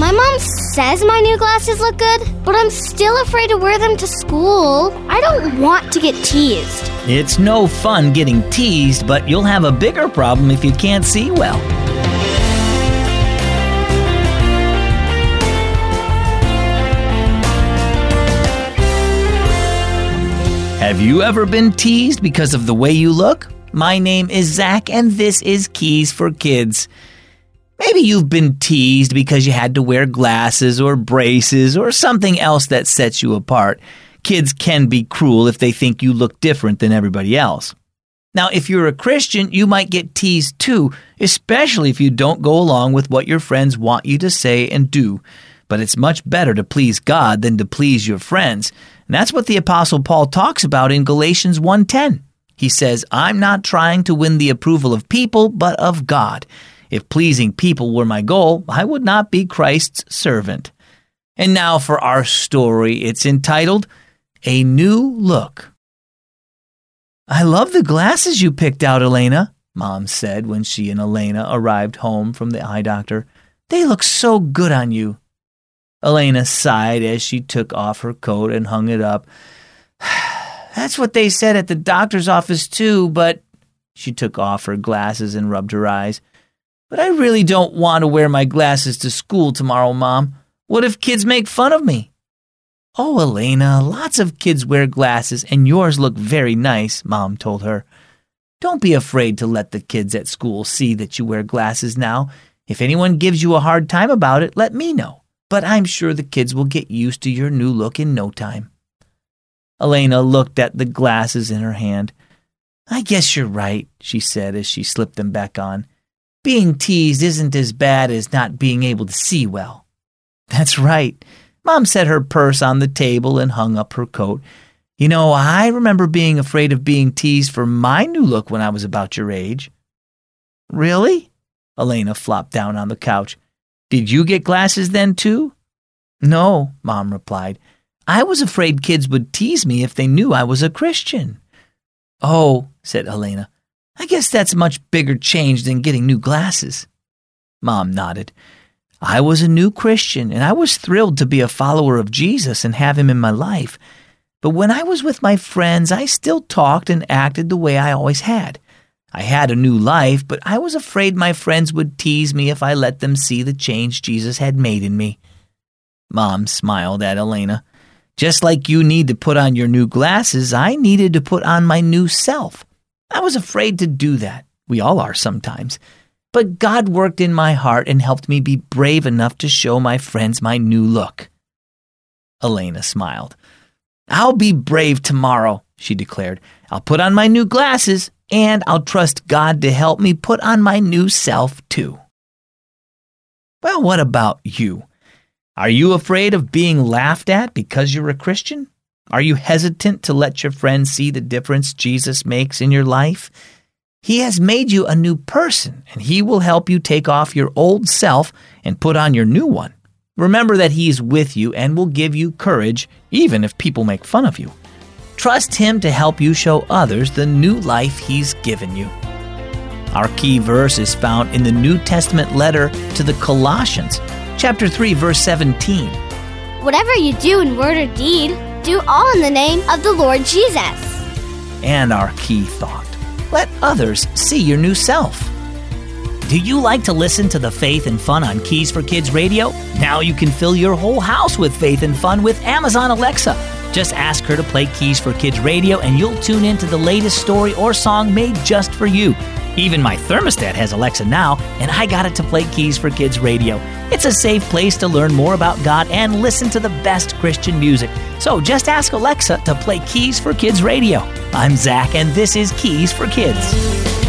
My mom says my new glasses look good, but I'm still afraid to wear them to school. I don't want to get teased. It's no fun getting teased, but you'll have a bigger problem if you can't see well. Have you ever been teased because of the way you look? My name is Zach, and this is Keys for Kids. Maybe you've been teased because you had to wear glasses or braces or something else that sets you apart. Kids can be cruel if they think you look different than everybody else. Now, if you're a Christian, you might get teased too, especially if you don't go along with what your friends want you to say and do. But it's much better to please God than to please your friends. And that's what the apostle Paul talks about in Galatians 1:10. He says, "I'm not trying to win the approval of people, but of God. If pleasing people were my goal, I would not be Christ's servant." And now for our story. It's entitled A New Look. I love the glasses you picked out, Elena, Mom said when she and Elena arrived home from the eye doctor. They look so good on you. Elena sighed as she took off her coat and hung it up. That's what they said at the doctor's office, too, but she took off her glasses and rubbed her eyes. But I really don't want to wear my glasses to school tomorrow, Mom. What if kids make fun of me? Oh, Elena, lots of kids wear glasses, and yours look very nice, Mom told her. Don't be afraid to let the kids at school see that you wear glasses now. If anyone gives you a hard time about it, let me know but I'm sure the kids will get used to your new look in no time. Elena looked at the glasses in her hand. I guess you're right, she said as she slipped them back on. Being teased isn't as bad as not being able to see well. That's right. Mom set her purse on the table and hung up her coat. You know, I remember being afraid of being teased for my new look when I was about your age. Really? Elena flopped down on the couch. Did you get glasses then, too? No, Mom replied. I was afraid kids would tease me if they knew I was a Christian. Oh, said Elena, I guess that's much bigger change than getting new glasses. Mom nodded. I was a new Christian, and I was thrilled to be a follower of Jesus and have him in my life. But when I was with my friends, I still talked and acted the way I always had. I had a new life, but I was afraid my friends would tease me if I let them see the change Jesus had made in me. Mom smiled at Elena. Just like you need to put on your new glasses, I needed to put on my new self. I was afraid to do that. We all are sometimes. But God worked in my heart and helped me be brave enough to show my friends my new look. Elena smiled. I'll be brave tomorrow, she declared. I'll put on my new glasses and I'll trust God to help me put on my new self too. Well, what about you? Are you afraid of being laughed at because you're a Christian? Are you hesitant to let your friends see the difference Jesus makes in your life? He has made you a new person, and He will help you take off your old self and put on your new one. Remember that He is with you and will give you courage, even if people make fun of you. Trust Him to help you show others the new life He's given you. Our key verse is found in the New Testament letter to the Colossians, chapter 3, verse 17. Whatever you do in word or deed, do all in the name of the Lord Jesus. And our key thought let others see your new self. Do you like to listen to the Faith and Fun on Keys for Kids radio? Now you can fill your whole house with faith and fun with Amazon Alexa. Just ask her to play Keys for Kids radio and you'll tune in to the latest story or song made just for you. Even my thermostat has Alexa now, and I got it to play Keys for Kids radio. It's a safe place to learn more about God and listen to the best Christian music. So just ask Alexa to play Keys for Kids radio. I'm Zach, and this is Keys for Kids.